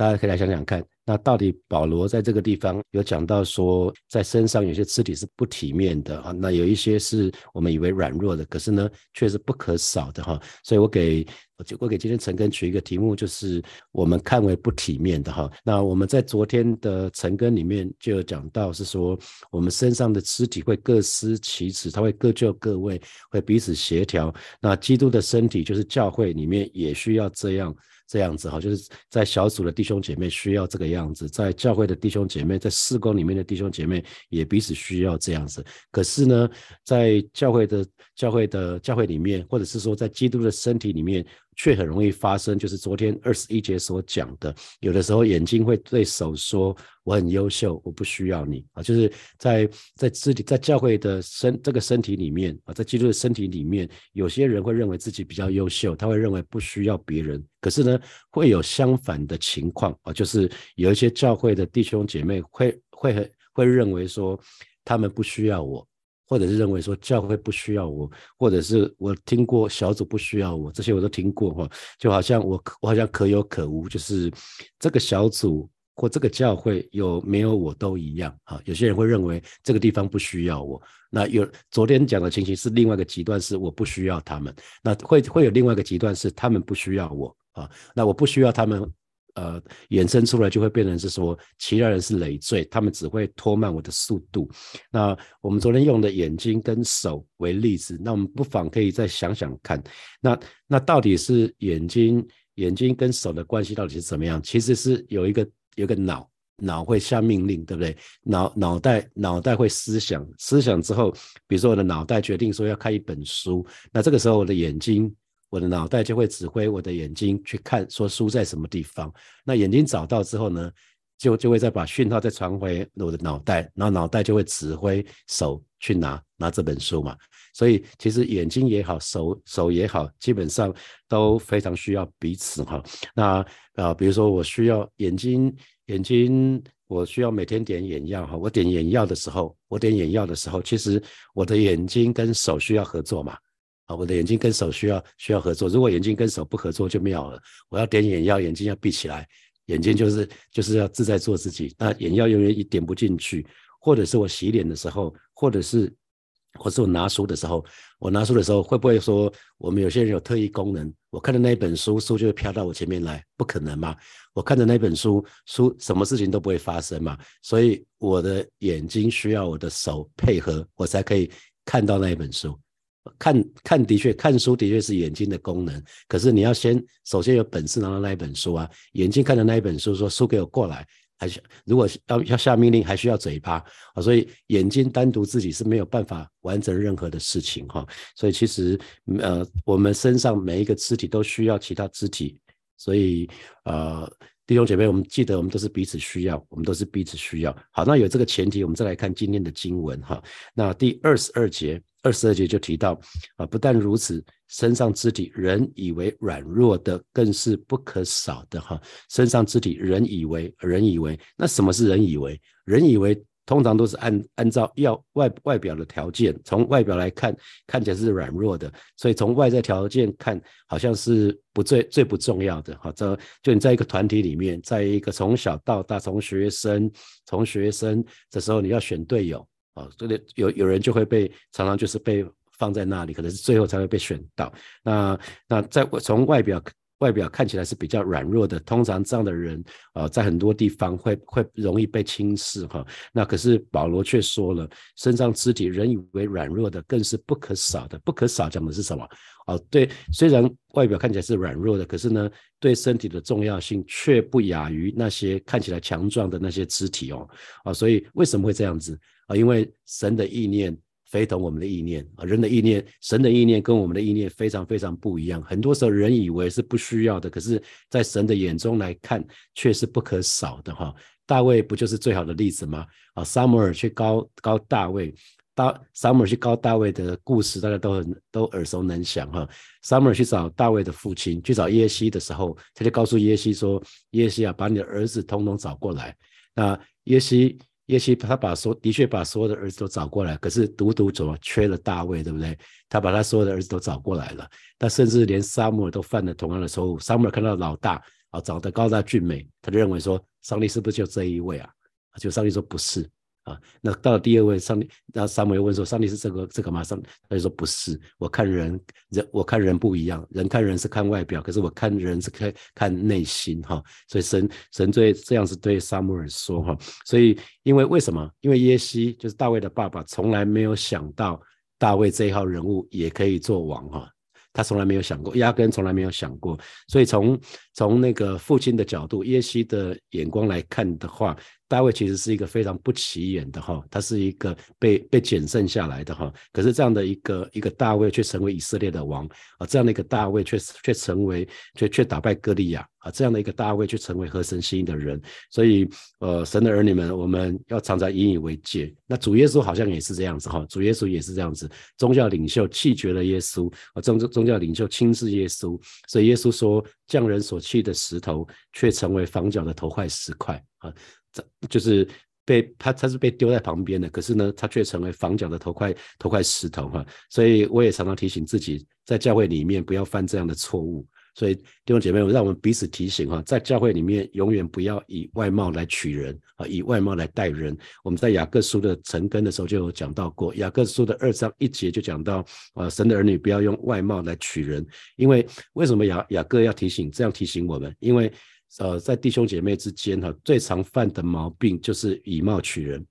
大家可以来想想看，那到底保罗在这个地方有讲到说，在身上有些肢体是不体面的啊，那有一些是我们以为软弱的，可是呢却是不可少的哈。所以我给我就我给今天陈根取一个题目，就是我们看为不体面的哈。那我们在昨天的陈根里面就有讲到，是说我们身上的肢体会各司其职，它会各就各位，会彼此协调。那基督的身体就是教会里面也需要这样。这样子哈，就是在小组的弟兄姐妹需要这个样子，在教会的弟兄姐妹，在事工里面的弟兄姐妹也彼此需要这样子。可是呢，在教会的教会的教会里面，或者是说在基督的身体里面。却很容易发生，就是昨天二十一节所讲的，有的时候眼睛会对手说：“我很优秀，我不需要你啊。”就是在在肢体在教会的身这个身体里面啊，在基督的身体里面，有些人会认为自己比较优秀，他会认为不需要别人。可是呢，会有相反的情况啊，就是有一些教会的弟兄姐妹会会很会认为说，他们不需要我。或者是认为说教会不需要我，或者是我听过小组不需要我，这些我都听过哈，就好像我我好像可有可无，就是这个小组或这个教会有没有我都一样啊。有些人会认为这个地方不需要我，那有昨天讲的情形是另外一个极端，是我不需要他们，那会会有另外一个极端是他们不需要我啊，那我不需要他们。呃，衍生出来就会变成是说，其他人是累赘，他们只会拖慢我的速度。那我们昨天用的眼睛跟手为例子，那我们不妨可以再想想看，那那到底是眼睛眼睛跟手的关系到底是怎么样？其实是有一个有个脑，脑会下命令，对不对？脑脑袋脑袋会思想，思想之后，比如说我的脑袋决定说要看一本书，那这个时候我的眼睛。我的脑袋就会指挥我的眼睛去看，说书在什么地方。那眼睛找到之后呢，就就会再把讯号再传回我的脑袋，然后脑袋就会指挥手去拿拿这本书嘛。所以其实眼睛也好，手手也好，基本上都非常需要彼此哈。那啊，比如说我需要眼睛，眼睛我需要每天点眼药哈。我点眼药的时候，我点眼药的时候，其实我的眼睛跟手需要合作嘛。啊，我的眼睛跟手需要需要合作，如果眼睛跟手不合作就妙了。我要点眼药，眼睛要闭起来，眼睛就是就是要自在做自己。那眼药永远一点不进去，或者是我洗脸的时候，或者是或是我拿书的时候，我拿书的时候会不会说我们有些人有特异功能？我看的那一本书，书就会飘到我前面来，不可能嘛？我看的那本书，书什么事情都不会发生嘛？所以我的眼睛需要我的手配合，我才可以看到那一本书。看看的确，看书的确是眼睛的功能。可是你要先首先有本事拿到那一本书啊，眼睛看的那一本书，说书给我过来，还是如果要要下命令，还需要嘴巴啊。所以眼睛单独自己是没有办法完成任何的事情哈。所以其实呃，我们身上每一个肢体都需要其他肢体，所以呃。弟兄姐妹，我们记得，我们都是彼此需要，我们都是彼此需要。好，那有这个前提，我们再来看今天的经文哈。那第二十二节，二十二节就提到啊，不但如此，身上肢体人以为软弱的，更是不可少的哈。身上肢体人以为，人以为，那什么是人以为？人以为。通常都是按按照要外外表的条件，从外表来看，看起来是软弱的，所以从外在条件看，好像是不最最不重要的。好，这就你在一个团体里面，在一个从小到大，从学生从学生这时候你要选队友啊，这里有有人就会被常常就是被放在那里，可能是最后才会被选到。那那在从外表。外表看起来是比较软弱的，通常这样的人啊，在很多地方会会容易被轻视哈。那可是保罗却说了，身上肢体人以为软弱的，更是不可少的。不可少讲的是什么？哦，对，虽然外表看起来是软弱的，可是呢，对身体的重要性却不亚于那些看起来强壮的那些肢体哦。啊，所以为什么会这样子啊？因为神的意念。非同我们的意念啊，人的意念，神的意念跟我们的意念非常非常不一样。很多时候人以为是不需要的，可是，在神的眼中来看，却是不可少的哈。大卫不就是最好的例子吗？啊，撒母耳去高高大卫，大撒母耳去高大卫的故事，大家都很都耳熟能详哈。撒母耳去找大卫的父亲，去找耶西的时候，他就告诉耶西说：“耶西啊，把你的儿子通通找过来。”那耶西。耶西他把所的确把所有的儿子都找过来，可是独独怎么缺了大卫，对不对？他把他所有的儿子都找过来了，他甚至连撒母耳都犯了同样的错误。撒母耳看到老大啊，长得高大俊美，他就认为说，上帝是不是就这一位啊？就上帝说不是。啊，那到了第二位，上帝，那撒母耳问说：“上帝是这个这个吗？”上他就说：“不是，我看人人，我看人不一样，人看人是看外表，可是我看人是看看内心，哈。所以神神对这样子对撒母耳说，哈。所以因为为什么？因为耶西就是大卫的爸爸，从来没有想到大卫这一号人物也可以做王，哈。他从来没有想过，压根从来没有想过。所以从从那个父亲的角度，耶西的眼光来看的话。大卫其实是一个非常不起眼的哈，他是一个被被拣剩下来的哈，可是这样的一个一个大卫却成为以色列的王啊，这样的一个大卫却却成为却却打败歌利亚啊，这样的一个大卫却成为合神心意的人，所以呃，神的儿女们，我们要常常引以为戒。那主耶稣好像也是这样子哈，主耶稣也是这样子，宗教领袖弃绝了耶稣啊，宗宗教领袖轻视耶稣，所以耶稣说，匠人所弃的石头，却成为房角的头块石块啊。这就是被他，他是被丢在旁边的，可是呢，他却成为房角的头块头块石头哈。所以我也常常提醒自己，在教会里面不要犯这样的错误。所以弟兄姐妹，让我们彼此提醒哈，在教会里面永远不要以外貌来取人啊，以外貌来待人。我们在雅各书的成根的时候就有讲到过，雅各书的二章一节就讲到啊，神的儿女不要用外貌来取人，因为为什么雅雅各要提醒这样提醒我们？因为呃，在弟兄姐妹之间哈，最常犯的毛病就是以貌取人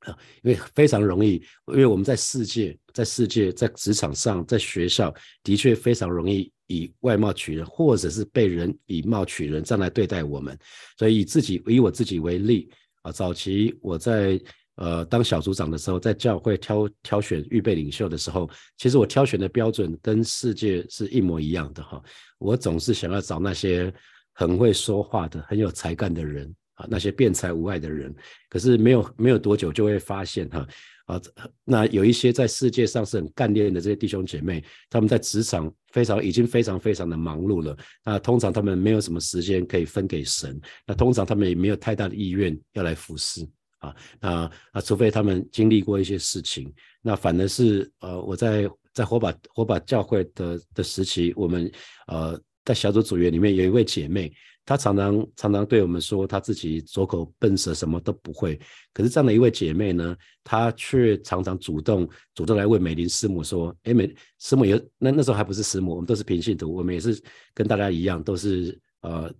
啊，因为非常容易，因为我们在世界、在世界、在职场上、在学校，的确非常容易以外貌取人，或者是被人以貌取人这样来对待我们。所以以自己以我自己为例啊，早期我在呃当小组长的时候，在教会挑挑选预备领袖的时候，其实我挑选的标准跟世界是一模一样的哈，我总是想要找那些。很会说话的、很有才干的人啊，那些辩才无碍的人，可是没有没有多久就会发现哈啊，那有一些在世界上是很干练的这些弟兄姐妹，他们在职场非常已经非常非常的忙碌了，那通常他们没有什么时间可以分给神，那通常他们也没有太大的意愿要来服侍啊，那啊，除非他们经历过一些事情，那反而是呃，我在在火把火把教会的的时期，我们呃。在小组组员里面有一位姐妹，她常常常常对我们说，她自己左口笨舌，什么都不会。可是这样的一位姐妹呢，她却常常主动主动来问美玲师母说：“哎，美师母有那那时候还不是师母，我们都是平信徒，我们也是跟大家一样，都是呃，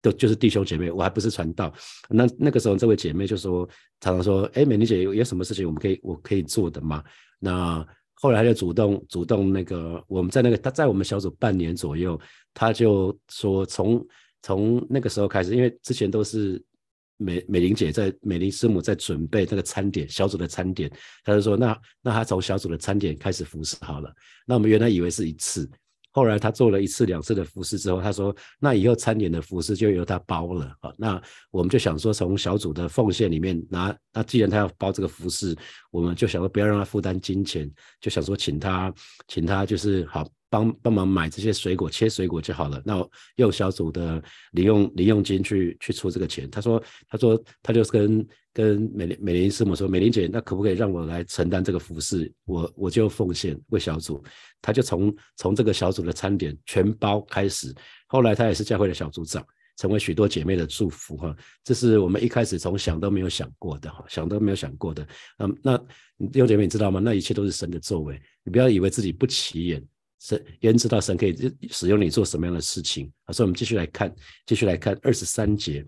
都就是弟兄姐妹，我还不是传道。那那个时候，这位姐妹就说，常常说：哎，美玲姐有有什么事情我们可以我可以做的吗？那后来就主动主动那个，我们在那个他在我们小组半年左右，他就说从从那个时候开始，因为之前都是美美玲姐在美玲师母在准备那个餐点小组的餐点，他就说那那他从小组的餐点开始服侍好了，那我们原来以为是一次。后来他做了一次两次的服饰之后，他说：“那以后餐点的服饰就由他包了啊。”那我们就想说，从小组的奉献里面拿。那既然他要包这个服饰，我们就想说不要让他负担金钱，就想说请他，请他就是好。帮帮忙买这些水果，切水果就好了。那用小组的零用零用金去去出这个钱。他说，他说，他就跟跟美美玲师母说，美玲姐，那可不可以让我来承担这个服饰？我我就奉献为小组。他就从从这个小组的餐点全包开始。后来他也是教会的小组长，成为许多姐妹的祝福哈。这是我们一开始从想都没有想过的哈，想都没有想过的。嗯，那弟兄姐妹你知道吗？那一切都是神的作为。你不要以为自己不起眼。神，人知道神可以使用你做什么样的事情。好，所以我们继续来看，继续来看二十三节，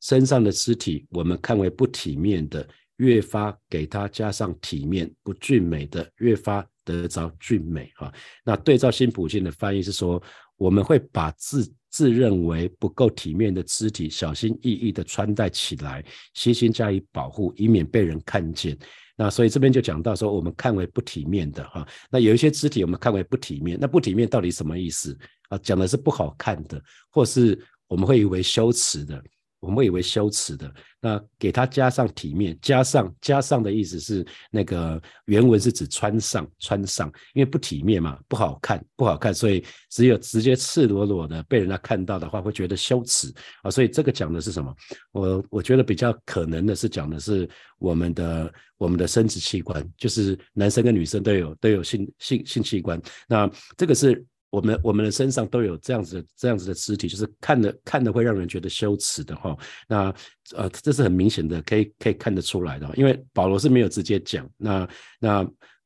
身上的肢体，我们看为不体面的，越发给他加上体面；不俊美的，越发得着俊美。哈，那对照新普京的翻译是说，我们会把自自认为不够体面的肢体，小心翼翼的穿戴起来，悉心加以保护，以免被人看见。那所以这边就讲到说，我们看为不体面的哈，那有一些肢体我们看为不体面，那不体面到底什么意思啊？讲的是不好看的，或是我们会以为羞耻的。我们以为羞耻的，那给他加上体面，加上加上的意思是那个原文是指穿上穿上，因为不体面嘛，不好看不好看，所以只有直接赤裸裸的被人家看到的话，会觉得羞耻啊。所以这个讲的是什么？我我觉得比较可能的是讲的是我们的我们的生殖器官，就是男生跟女生都有都有性性性器官，那这个是。我们我们的身上都有这样子的这样子的肢体，就是看的看的会让人觉得羞耻的哈。那呃，这是很明显的，可以可以看得出来的。因为保罗是没有直接讲，那那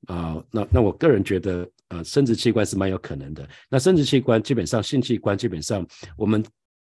啊那那我个人觉得，呃，生殖器官是蛮有可能的。那生殖器官基本上性器官基本上我们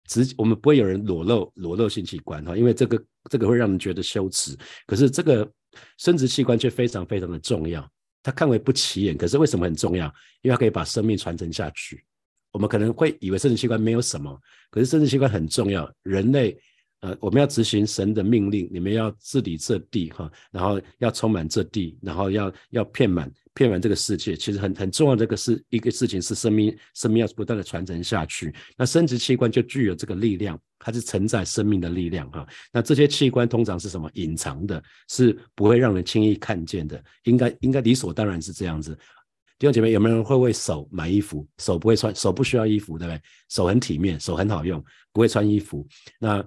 直我们不会有人裸露裸露性器官哈，因为这个这个会让人觉得羞耻。可是这个生殖器官却非常非常的重要。它看为不起眼，可是为什么很重要？因为它可以把生命传承下去。我们可能会以为生殖器官没有什么，可是生殖器官很重要。人类，呃，我们要执行神的命令，你们要治理这地，哈，然后要充满这地，然后要要遍满。骗完这个世界，其实很很重要。这个是一个事情，是生命生命要不断的传承下去。那生殖器官就具有这个力量，它是承载生命的力量哈。那这些器官通常是什么？隐藏的，是不会让人轻易看见的。应该应该理所当然是这样子。弟兄姐妹，有没有人会为手买衣服？手不会穿，手不需要衣服，对不对？手很体面，手很好用，不会穿衣服。那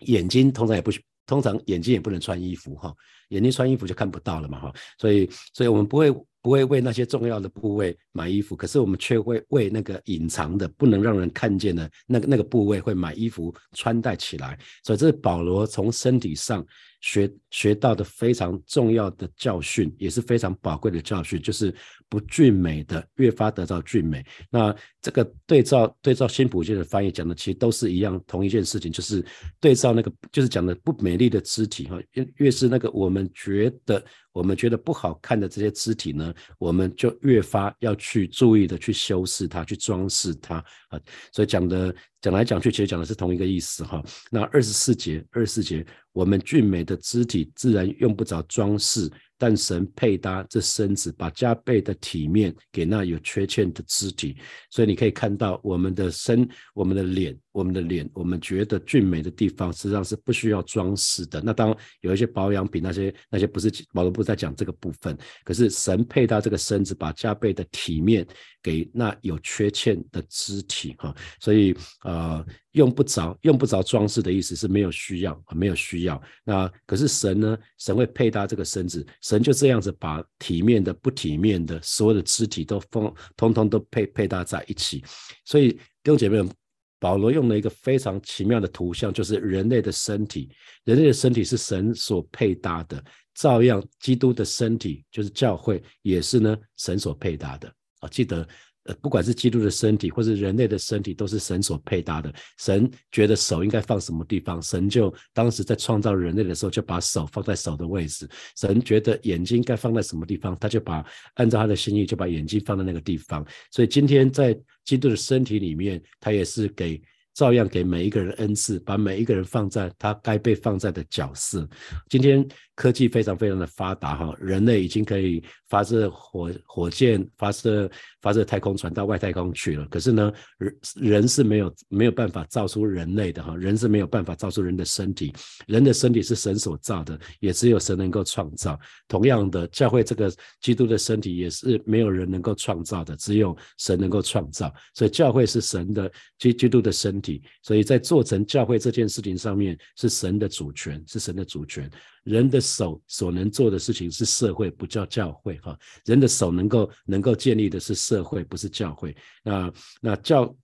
眼睛通常也不需通常眼睛也不能穿衣服哈。眼睛穿衣服就看不到了嘛哈。所以所以我们不会。不会为那些重要的部位买衣服，可是我们却会为那个隐藏的、不能让人看见的那个那个部位会买衣服穿戴起来。所以这是保罗从身体上学学到的非常重要的教训，也是非常宝贵的教训，就是不俊美的越发得到俊美。那这个对照对照新普界的翻译讲的，其实都是一样同一件事情，就是对照那个就是讲的不美丽的肢体哈，越越是那个我们觉得。我们觉得不好看的这些肢体呢，我们就越发要去注意的去修饰它，去装饰它啊。所以讲的讲来讲去，其实讲的是同一个意思哈。那二十四节，二十四节，我们俊美的肢体自然用不着装饰。但神配搭这身子，把加倍的体面给那有缺陷的肢体，所以你可以看到我们的身、我们的脸、我们的脸，我们觉得俊美的地方，实际上是不需要装饰的。那当有一些保养品，那些那些不是保罗不在讲这个部分，可是神配搭这个身子，把加倍的体面给那有缺陷的肢体，哈，所以呃。用不着，用不着装饰的意思是没有需要，啊没有需要。那可是神呢？神会配搭这个身子，神就这样子把体面的、不体面的所有的肢体都封，通通都配配搭在一起。所以弟兄姐妹们，保罗用了一个非常奇妙的图像，就是人类的身体，人类的身体是神所配搭的，照样基督的身体就是教会，也是呢神所配搭的啊，记得。呃，不管是基督的身体，或是人类的身体，都是神所配搭的。神觉得手应该放什么地方，神就当时在创造人类的时候，就把手放在手的位置。神觉得眼睛该放在什么地方，他就把按照他的心意，就把眼睛放在那个地方。所以今天在基督的身体里面，他也是给。照样给每一个人恩赐，把每一个人放在他该被放在的角色。今天科技非常非常的发达哈，人类已经可以发射火火箭、发射发射太空船到外太空去了。可是呢，人人是没有没有办法造出人类的哈，人是没有办法造出人的身体。人的身体是神所造的，也只有神能够创造。同样的，教会这个基督的身体也是没有人能够创造的，只有神能够创造。所以教会是神的基基督的身。体，所以在做成教会这件事情上面，是神的主权，是神的主权。人的手所能做的事情是社会，不叫教会哈。人的手能够能够建立的是社会，不是教会。那那教。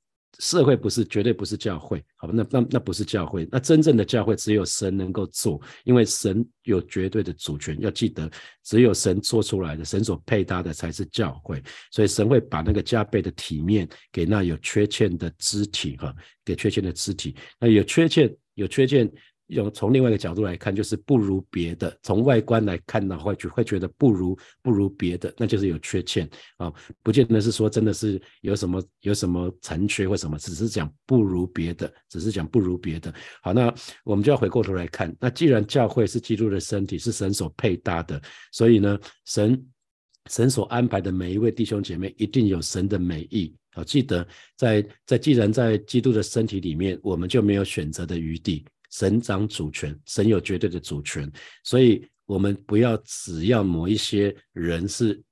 社会不是绝对不是教会，好吧？那那那不是教会，那真正的教会只有神能够做，因为神有绝对的主权。要记得，只有神做出来的，神所配搭的才是教会。所以神会把那个加倍的体面给那有缺陷的肢体，哈，给缺陷的肢体。那有缺陷，有缺陷。用从另外一个角度来看，就是不如别的。从外观来看的话，就会觉得不如不如别的，那就是有缺陷啊，不见得是说真的是有什么有什么残缺或什么，只是讲不如别的，只是讲不如别的。好，那我们就要回过头来看，那既然教会是基督的身体，是神所配搭的，所以呢，神神所安排的每一位弟兄姐妹，一定有神的美意。好，记得在在既然在基督的身体里面，我们就没有选择的余地。神掌主权，神有绝对的主权，所以我们不要只要某一些人是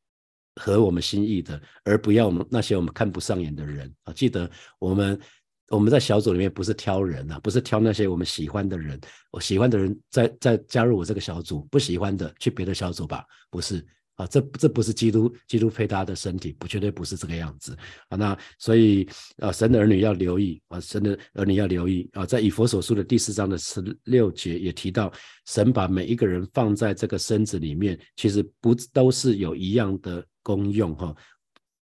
合我们心意的，而不要我们那些我们看不上眼的人啊！记得我们我们在小组里面不是挑人啊，不是挑那些我们喜欢的人，我喜欢的人再再加入我这个小组，不喜欢的去别的小组吧，不是。啊，这这不是基督基督配搭的身体，不绝对不是这个样子啊。那所以啊，神的儿女要留意啊，神的儿女要留意啊，在以佛所书的第四章的十六节也提到，神把每一个人放在这个身子里面，其实不都是有一样的功用哈，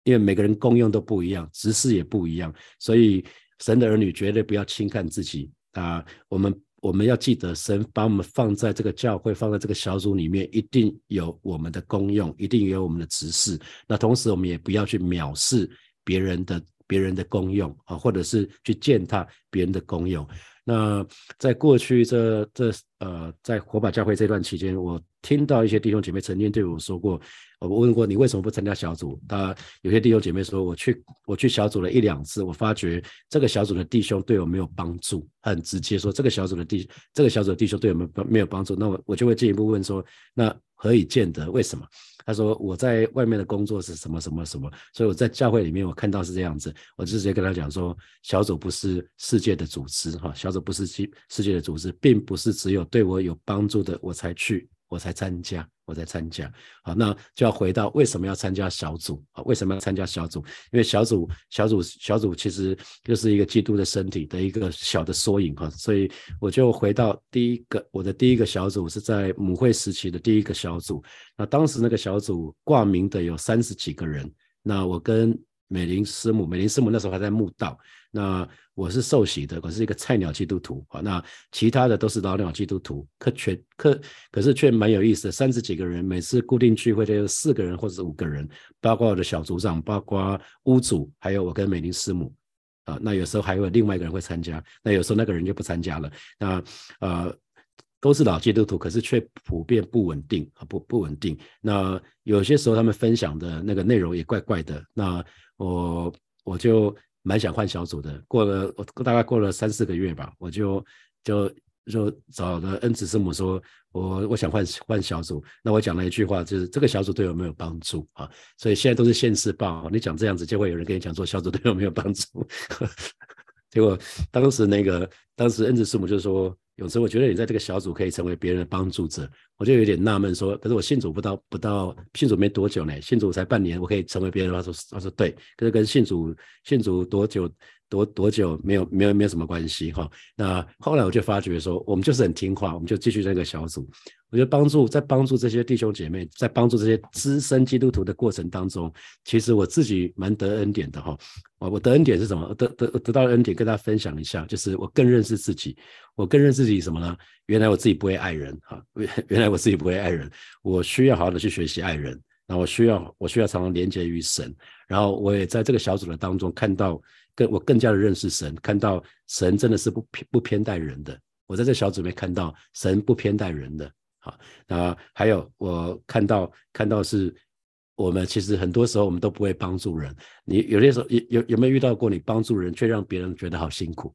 因为每个人功用都不一样，职事也不一样，所以神的儿女绝对不要轻看自己啊，我们。我们要记得，神把我们放在这个教会，放在这个小组里面，一定有我们的功用，一定有我们的指示。那同时，我们也不要去藐视别人的别人的功用啊，或者是去践踏别人的功用。那在过去这这呃，在火把教会这段期间，我听到一些弟兄姐妹曾经对我说过。我问过你为什么不参加小组？他有些弟兄姐妹说，我去我去小组了一两次，我发觉这个小组的弟兄对我没有帮助，很直接说这个小组的弟这个小组的弟兄对我们没有帮助。那我我就会进一步问说，那何以见得？为什么？他说我在外面的工作是什么什么什么，所以我在教会里面我看到是这样子，我就直接跟他讲说，小组不是世界的组织哈，小组不是世世界的组织，并不是只有对我有帮助的我才去。我才参加，我才参加，好，那就要回到为什么要参加小组啊？为什么要参加小组？因为小组、小组、小组其实就是一个基督的身体的一个小的缩影哈。所以我就回到第一个，我的第一个小组是在母会时期的第一个小组。那当时那个小组挂名的有三十几个人，那我跟美林师母，美林师母那时候还在墓道。那我是受洗的，可是一个菜鸟基督徒啊。那其他的都是老鸟基督徒，可全可可是却蛮有意思的，三十几个人，每次固定聚会就有四个人或者五个人，包括我的小组长，包括屋主，还有我跟美林师母啊。那有时候还有另外一个人会参加，那有时候那个人就不参加了。那呃都是老基督徒，可是却普遍不稳定啊，不不稳定。那有些时候他们分享的那个内容也怪怪的。那我我就。蛮想换小组的，过了我大概过了三四个月吧，我就就就找了恩慈师母说，我我想换换小组，那我讲了一句话，就是这个小组对我没有帮助啊，所以现在都是现世报，你讲这样子就会有人跟你讲说小组对我没有帮助，结果当时那个当时恩慈师母就说。有时我觉得你在这个小组可以成为别人的帮助者，我就有点纳闷说，可是我信主不到不到信主没多久呢，信主才半年，我可以成为别人的他说他说对，可是跟信主信主多久多多久没有没有没有什么关系哈。那后来我就发觉说，我们就是很听话，我们就继续这个小组。我觉得帮助在帮助这些弟兄姐妹，在帮助这些资深基督徒的过程当中，其实我自己蛮得恩典的哈。我我得恩典是什么？得得得到恩典，跟大家分享一下，就是我更认识自己，我更认识自己什么呢？原来我自己不会爱人哈，原来我自己不会爱人，我需要好好的去学习爱人。那我需要我需要常常连接于神，然后我也在这个小组的当中看到，更我更加的认识神，看到神真的是不偏不偏待人的。我在这小组里面看到神不偏待人的。好，那还有我看到看到是，我们其实很多时候我们都不会帮助人。你有些时候有有有没有遇到过你帮助人却让别人觉得好辛苦？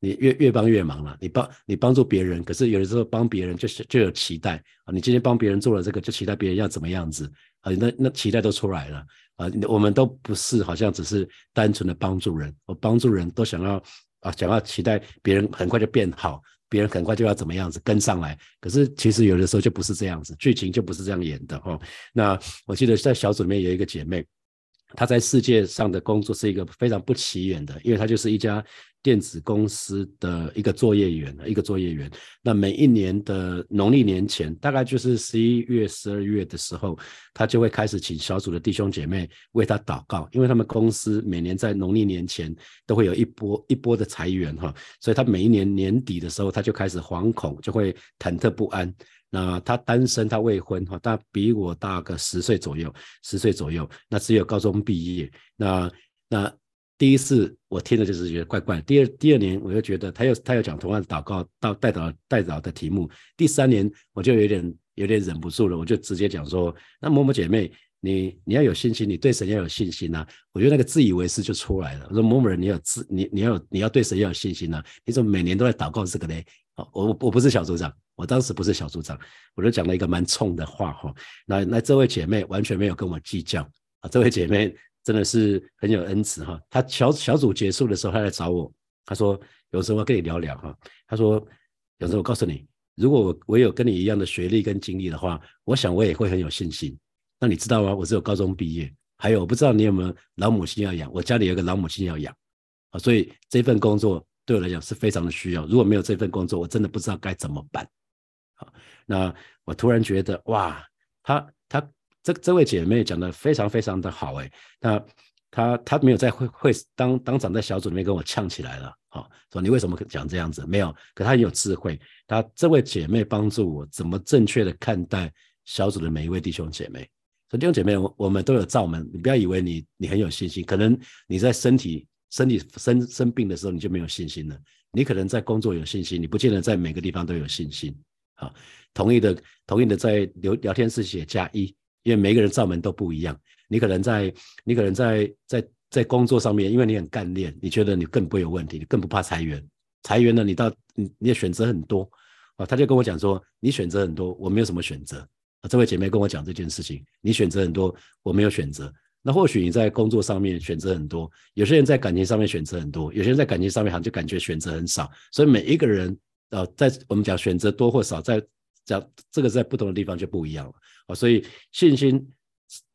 你越越帮越忙了。你帮你帮助别人，可是有的时候帮别人就是就有期待啊。你今天帮别人做了这个，就期待别人要怎么样子啊？那那期待都出来了啊。我们都不是好像只是单纯的帮助人，我帮助人都想要啊，想要期待别人很快就变好。别人很快就要怎么样子跟上来，可是其实有的时候就不是这样子，剧情就不是这样演的哦。那我记得在小组里面有一个姐妹，她在世界上的工作是一个非常不起眼的，因为她就是一家。电子公司的一个作业员，一个作业员。那每一年的农历年前，大概就是十一月、十二月的时候，他就会开始请小组的弟兄姐妹为他祷告，因为他们公司每年在农历年前都会有一波一波的裁员哈，所以他每一年年底的时候，他就开始惶恐，就会忐忑不安。那他单身，他未婚哈，他比我大个十岁左右，十岁左右，那只有高中毕业。那那。第一次我听的就是觉得怪怪，第二第二年我又觉得他又他又讲同样的祷告到带导带导的题目，第三年我就有点有点忍不住了，我就直接讲说，那某某姐妹，你你要有信心，你对神要有信心呐。我觉得那个自以为是就出来了，我说某某人你有自你你要你要对神要有信心呐，你怎么每年都在祷告这个呢？哦，我我不是小组长，我当时不是小组长，我就讲了一个蛮冲的话哈。那那这位姐妹完全没有跟我计较啊，这位姐妹。真的是很有恩慈哈，他小小组结束的时候，他来找我，他说有时候跟你聊聊哈，他说有时候我告诉你，如果我我有跟你一样的学历跟经历的话，我想我也会很有信心。那你知道吗？我只有高中毕业。还有，我不知道你有没有老母亲要养，我家里有个老母亲要养啊，所以这份工作对我来讲是非常的需要。如果没有这份工作，我真的不知道该怎么办。好，那我突然觉得，哇，他这这位姐妹讲的非常非常的好，哎，那她她没有在会会当当场在小组里面跟我呛起来了，好，说你为什么讲这样子？没有，可她很有智慧，她这位姐妹帮助我怎么正确的看待小组的每一位弟兄姐妹。说弟兄姐妹，我我们都有罩门，你不要以为你你很有信心，可能你在身体身体生生病的时候你就没有信心了。你可能在工作有信心，你不见得在每个地方都有信心。好，同意的同意的在聊聊天室写加一，因为每个人罩门都不一样。你可能在你可能在在在工作上面，因为你很干练，你觉得你更不会有问题，你更不怕裁员。裁员呢，你到你你的选择很多啊，他就跟我讲说，你选择很多，我没有什么选择。这位姐妹跟我讲这件事情，你选择很多，我没有选择。那或许你在工作上面选择很多，有些人在感情上面选择很多，有些人在感情上面好像就感觉选择很少。所以每一个人，呃，在我们讲选择多或少，在讲这个在不同的地方就不一样了啊。所以信心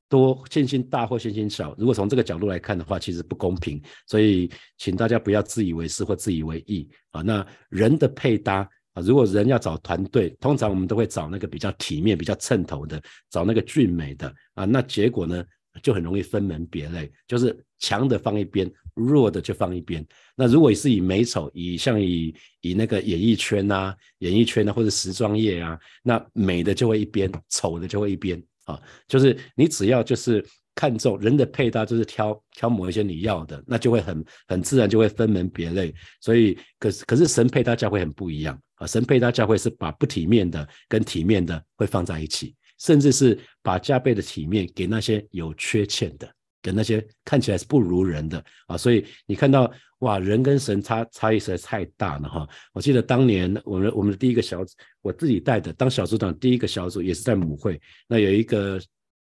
多、信心大或信心小，如果从这个角度来看的话，其实不公平。所以请大家不要自以为是或自以为意啊。那人的配搭。啊，如果人要找团队，通常我们都会找那个比较体面、比较称头的，找那个俊美的啊。那结果呢，就很容易分门别类，就是强的放一边，弱的就放一边。那如果是以美丑，以像以以那个演艺圈啊、演艺圈啊或者时装业啊，那美的就会一边，丑的就会一边啊。就是你只要就是看中人的配搭，就是挑挑某一些你要的，那就会很很自然就会分门别类。所以，可是可是神配搭教会很不一样。啊，神配搭教会是把不体面的跟体面的会放在一起，甚至是把加倍的体面给那些有缺陷的，给那些看起来是不如人的啊。所以你看到哇，人跟神差差异实在太大了哈。我记得当年我们我们的第一个小组，我自己带的当小组长，第一个小组也是在母会，那有一个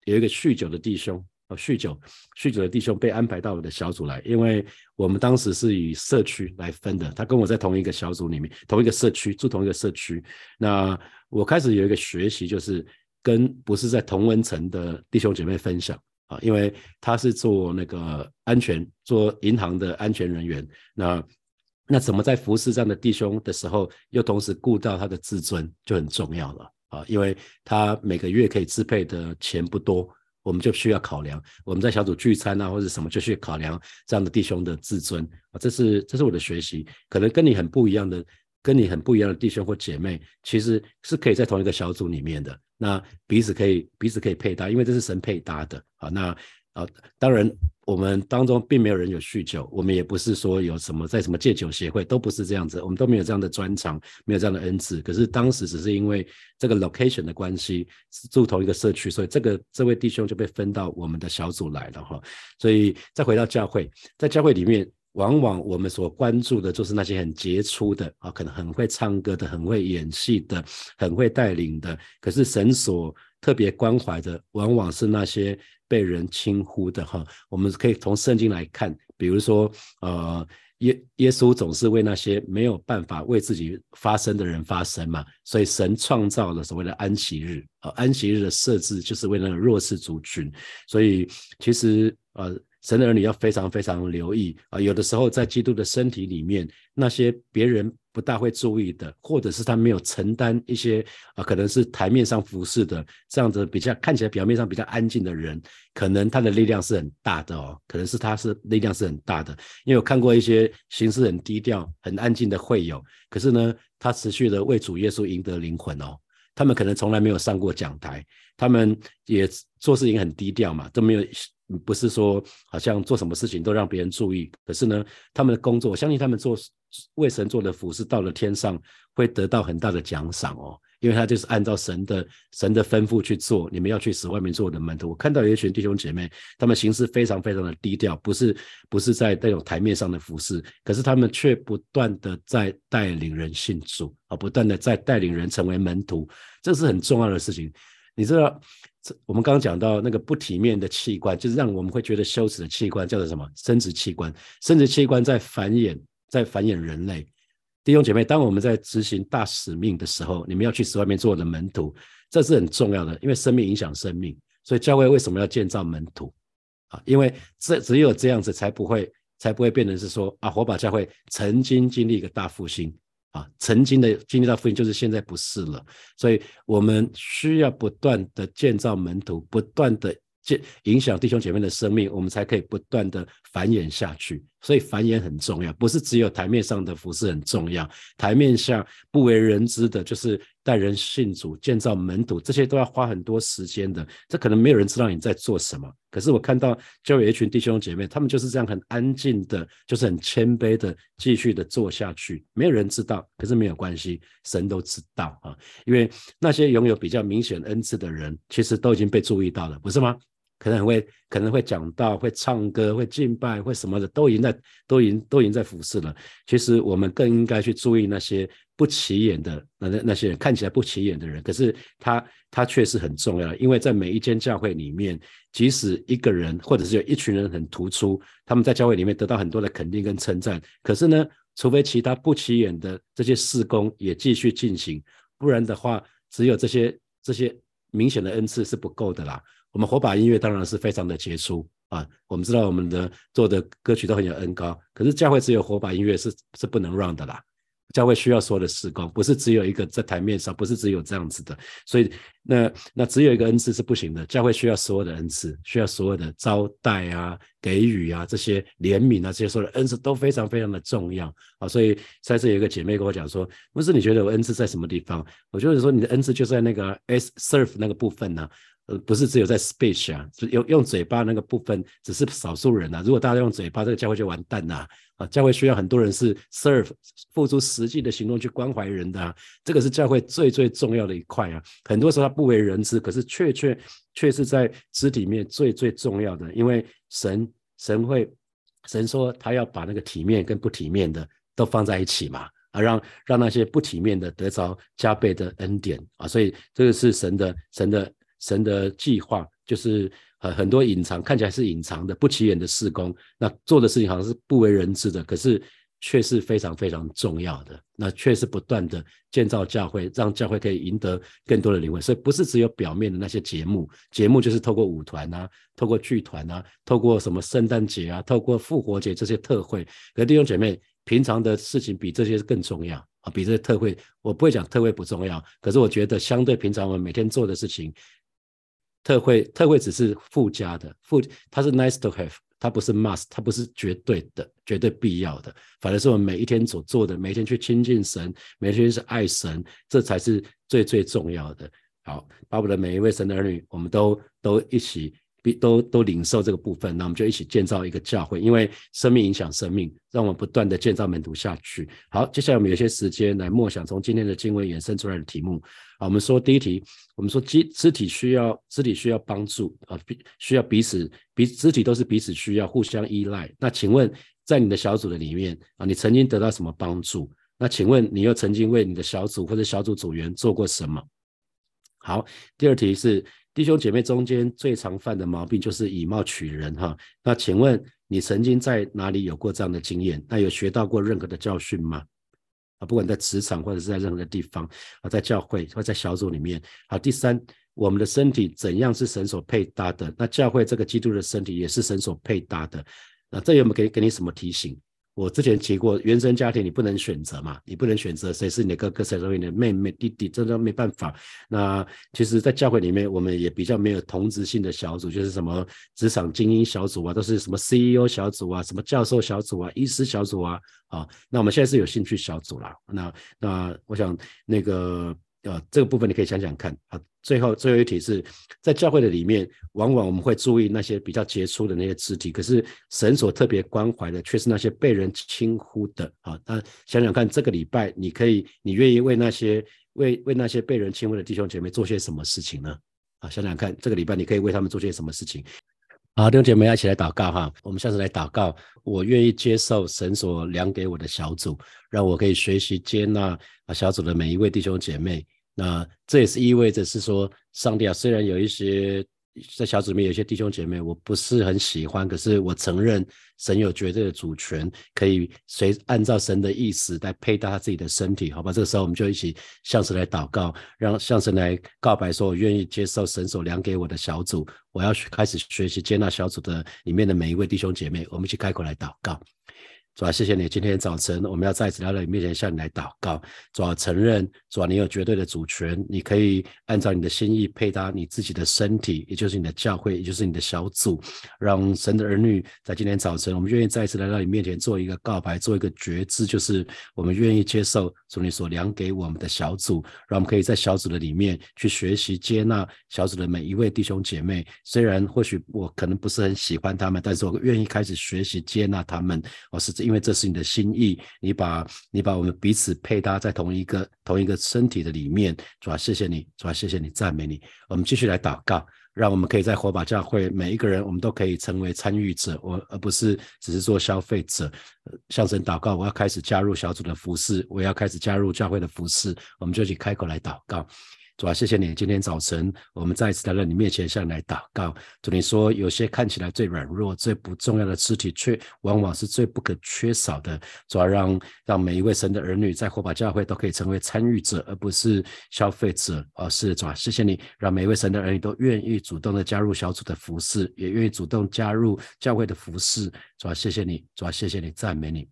有一个酗酒的弟兄。酗酒，酗酒的弟兄被安排到我的小组来，因为我们当时是以社区来分的，他跟我在同一个小组里面，同一个社区住同一个社区。那我开始有一个学习，就是跟不是在同文层的弟兄姐妹分享啊，因为他是做那个安全，做银行的安全人员。那那怎么在服侍这样的弟兄的时候，又同时顾到他的自尊，就很重要了啊，因为他每个月可以支配的钱不多。我们就需要考量，我们在小组聚餐啊，或者什么，就去考量这样的弟兄的自尊啊。这是这是我的学习，可能跟你很不一样的，跟你很不一样的弟兄或姐妹，其实是可以在同一个小组里面的。那彼此可以彼此可以配搭，因为这是神配搭的啊。那啊，当然。我们当中并没有人有酗酒，我们也不是说有什么在什么戒酒协会，都不是这样子，我们都没有这样的专长，没有这样的恩赐。可是当时只是因为这个 location 的关系，住同一个社区，所以这个这位弟兄就被分到我们的小组来了哈。所以再回到教会，在教会里面，往往我们所关注的就是那些很杰出的啊，可能很会唱歌的，很会演戏的，很会带领的。可是神所特别关怀的，往往是那些。被人轻忽的哈，我们可以从圣经来看，比如说，呃，耶耶稣总是为那些没有办法为自己发声的人发声嘛，所以神创造了所谓的安息日啊，安息日的设置就是为了弱势族群，所以其实呃。神的儿女要非常非常留意啊，有的时候在基督的身体里面，那些别人不大会注意的，或者是他没有承担一些啊，可能是台面上服侍的这样子比较看起来表面上比较安静的人，可能他的力量是很大的哦，可能是他是力量是很大的，因为我看过一些行事很低调、很安静的会友，可是呢，他持续的为主耶稣赢得灵魂哦，他们可能从来没有上过讲台，他们也做事情很低调嘛，都没有。不是说好像做什么事情都让别人注意，可是呢，他们的工作，我相信他们做为神做的服饰，到了天上会得到很大的奖赏哦，因为他就是按照神的神的吩咐去做。你们要去使外面做的门徒，我看到有一群弟兄姐妹，他们行事非常非常的低调，不是不是在那种台面上的服饰，可是他们却不断的在带领人信主啊，不断的在带领人成为门徒，这是很重要的事情。你知道，这我们刚刚讲到那个不体面的器官，就是让我们会觉得羞耻的器官，叫做什么？生殖器官。生殖器官在繁衍，在繁衍人类。弟兄姐妹，当我们在执行大使命的时候，你们要去使外面做我的门徒，这是很重要的，因为生命影响生命。所以教会为什么要建造门徒啊？因为这只有这样子才不会才不会变成是说啊，火把教会曾经经历一个大复兴啊，曾经的经历到福音，就是现在不是了。所以我们需要不断的建造门徒，不断的。建影响弟兄姐妹的生命，我们才可以不断的繁衍下去。所以繁衍很重要，不是只有台面上的服饰很重要，台面下不为人知的，就是带人信主、建造门徒，这些都要花很多时间的。这可能没有人知道你在做什么，可是我看到就有一群弟兄姐妹，他们就是这样很安静的，就是很谦卑的继续的做下去。没有人知道，可是没有关系，神都知道啊。因为那些拥有比较明显恩赐的人，其实都已经被注意到了，不是吗？可能会可能会讲到会唱歌会敬拜会什么的都已经在都已经都已经在服侍了。其实我们更应该去注意那些不起眼的那那那些人看起来不起眼的人，可是他他却是很重要，因为在每一间教会里面，即使一个人或者是有一群人很突出，他们在教会里面得到很多的肯定跟称赞。可是呢，除非其他不起眼的这些事工也继续进行，不然的话，只有这些这些明显的恩赐是不够的啦。我们火把音乐当然是非常的杰出啊，我们知道我们的做的歌曲都很有恩高，可是教会只有火把音乐是是不能让的啦。教会需要所有的施工，不是只有一个在台面上，不是只有这样子的。所以那那只有一个恩赐是不行的。教会需要所有的恩赐，需要所有的招待啊、给予啊、这些怜悯啊，这些所有的恩赐都非常非常的重要啊。所以在这有一个姐妹跟我讲说，不是你觉得我恩赐在什么地方？我就是说你的恩赐就在那个 s serve 那个部分呢。呃，不是只有在 speech 啊，就用用嘴巴那个部分，只是少数人啊。如果大家用嘴巴，这个教会就完蛋了啊！教会需要很多人是 serve，付出实际的行动去关怀人的，啊这个是教会最最重要的一块啊。很多时候他不为人知，可是却却却是在肢体面最最重要的，因为神神会神说他要把那个体面跟不体面的都放在一起嘛，啊，让让那些不体面的得着加倍的恩典啊，所以这个是神的神的。神的计划就是很很多隐藏，看起来是隐藏的、不起眼的事工，那做的事情好像是不为人知的，可是却是非常非常重要的。那却是不断的建造教会，让教会可以赢得更多的灵魂。所以不是只有表面的那些节目，节目就是透过舞团啊，透过剧团啊，透过什么圣诞节啊，透过复活节这些特会。可弟兄姐妹，平常的事情比这些更重要啊，比这些特会，我不会讲特会不重要，可是我觉得相对平常我们每天做的事情。特惠特惠只是附加的，附它是 nice to have，它不是 must，它不是绝对的、绝对必要的，反而是我们每一天所做的，每天去亲近神，每天是爱神，这才是最最重要的。好，把我们的每一位神的儿女，我们都都一起。都都领受这个部分，那我们就一起建造一个教会，因为生命影响生命，让我们不断的建造门徒下去。好，接下来我们有些时间来默想从今天的经文衍生出来的题目。啊，我们说第一题，我们说肢肢体需要肢体需要帮助啊，必需要彼此彼肢体都是彼此需要，互相依赖。那请问在你的小组的里面啊，你曾经得到什么帮助？那请问你又曾经为你的小组或者小组组员做过什么？好，第二题是。弟兄姐妹中间最常犯的毛病就是以貌取人哈。那请问你曾经在哪里有过这样的经验？那有学到过任何的教训吗？啊，不管在职场或者是在任何的地方啊，在教会或在小组里面。好，第三，我们的身体怎样是神所配搭的？那教会这个基督的身体也是神所配搭的。那这有没有给给你什么提醒？我之前提过，原生家庭你不能选择嘛，你不能选择谁是你的哥哥，谁是你的妹妹、弟弟，这都没办法。那其实，在教会里面，我们也比较没有同质性的小组，就是什么职场精英小组啊，都是什么 CEO 小组啊，什么教授小组啊，医师小组啊，啊，那我们现在是有兴趣小组啦。那那我想那个。啊，这个部分你可以想想看啊。最后最后一题是在教会的里面，往往我们会注意那些比较杰出的那些肢体，可是神所特别关怀的却是那些被人轻忽的啊。那想想看，这个礼拜你可以，你愿意为那些为为那些被人轻忽的弟兄姐妹做些什么事情呢？啊，想想看，这个礼拜你可以为他们做些什么事情？好，弟兄姐妹一起来祷告哈。我们下次来祷告，我愿意接受神所量给我的小组，让我可以学习接纳啊小组的每一位弟兄姐妹。那这也是意味着是说，上帝啊，虽然有一些在小组里面有些弟兄姐妹，我不是很喜欢，可是我承认神有绝对的主权，可以随按照神的意思来配搭他自己的身体，好吧？这个时候我们就一起向神来祷告，让向神来告白，说我愿意接受神所量给我的小组，我要开始学习接纳小组的里面的每一位弟兄姐妹，我们一起开口来祷告。主啊，谢谢你！今天早晨，我们要再次来到你面前，向你来祷告。主啊，承认主啊，你有绝对的主权，你可以按照你的心意配搭你自己的身体，也就是你的教会，也就是你的小组，让神的儿女在今天早晨，我们愿意再次来到你面前做一个告白，做一个决志，就是我们愿意接受主你所量给我们的小组，让我们可以在小组的里面去学习接纳小组的每一位弟兄姐妹。虽然或许我可能不是很喜欢他们，但是我愿意开始学习接纳他们。我是这。因为这是你的心意，你把你把我们彼此配搭在同一个同一个身体的里面，主啊，谢谢你，主啊，谢谢你，赞美你。我们继续来祷告，让我们可以在火把教会每一个人，我们都可以成为参与者，我而不是只是做消费者。向神祷告，我要开始加入小组的服饰，我要开始加入教会的服饰，我们就去开口来祷告。主啊，谢谢你！今天早晨，我们再一次来到你面前，向你来祷告。主，你说有些看起来最软弱、最不重要的肢体，却往往是最不可缺少的。主要让让每一位神的儿女在火把教会都可以成为参与者，而不是消费者。而是主啊，谢谢你，让每一位神的儿女都愿意主动的加入小组的服饰，也愿意主动加入教会的服饰。主啊，谢谢你，主啊，谢谢你，赞美你。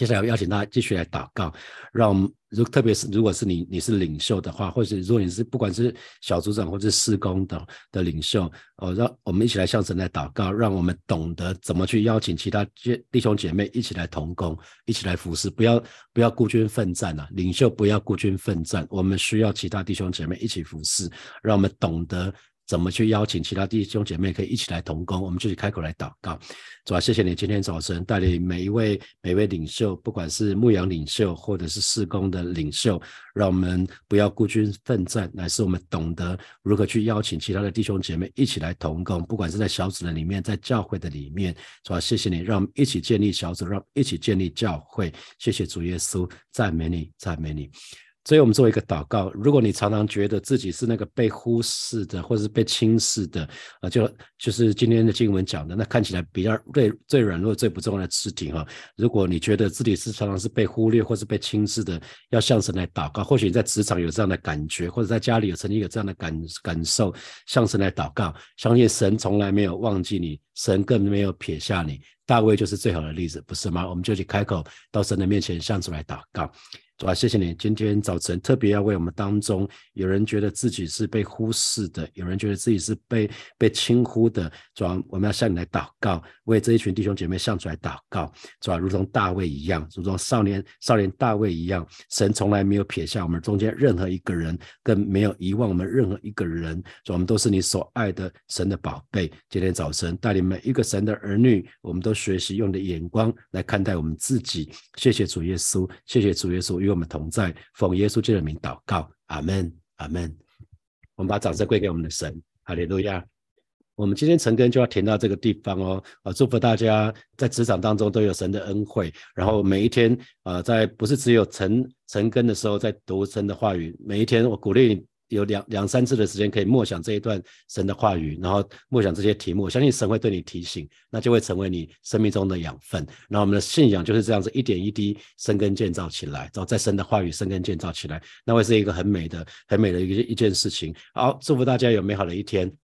接下来邀请大家继续来祷告，让如特别是如果是你你是领袖的话，或者如果你是不管是小组长或者施工的的领袖，哦，让我们一起来向神来祷告，让我们懂得怎么去邀请其他弟兄姐妹一起来同工，一起来服侍，不要不要孤军奋战啊！领袖不要孤军奋战，我们需要其他弟兄姐妹一起服侍，让我们懂得。怎么去邀请其他弟兄姐妹可以一起来同工？我们就去开口来祷告。主啊，谢谢你今天早晨带领每一位每位领袖，不管是牧羊领袖或者是事工的领袖，让我们不要孤军奋战，乃是我们懂得如何去邀请其他的弟兄姐妹一起来同工，不管是在小组的里面，在教会的里面。主啊，谢谢你，让我们一起建立小组，让一起建立教会。谢谢主耶稣，赞美你，赞美你。所以我们做一个祷告。如果你常常觉得自己是那个被忽视的，或者是被轻视的，啊，就就是今天的经文讲的，那看起来比较最最软弱、最不重要的肢体哈。如果你觉得自己是常常是被忽略或是被轻视的，要向神来祷告。或许你在职场有这样的感觉，或者在家里有曾经有这样的感感受，向神来祷告，相信神从来没有忘记你，神更没有撇下你。大卫就是最好的例子，不是吗？我们就去开口到神的面前，向主来祷告。主啊，谢谢你！今天早晨特别要为我们当中有人觉得自己是被忽视的，有人觉得自己是被被轻忽的，主啊，我们要向你来祷告，为这一群弟兄姐妹向主来祷告。主啊，如同大卫一样，如同少年少年大卫一样，神从来没有撇下我们中间任何一个人，更没有遗忘我们任何一个人。主，我们都是你所爱的神的宝贝。今天早晨带领每一个神的儿女，我们都学习用你的眼光来看待我们自己。谢谢主耶稣，谢谢主耶稣。与我们同在，奉耶稣基督的名祷告，阿门，阿门。我们把掌声归给我们的神，哈利路亚。我们今天成根就要停到这个地方哦，啊，祝福大家在职场当中都有神的恩惠，然后每一天啊，在不是只有成成根的时候在读神的话语，每一天我鼓励你。有两两三次的时间可以默想这一段神的话语，然后默想这些题目，我相信神会对你提醒，那就会成为你生命中的养分。那我们的信仰就是这样子一点一滴生根建造起来，然后再神的话语生根建造起来，那会是一个很美的、很美的一个一件事情。好，祝福大家有美好的一天。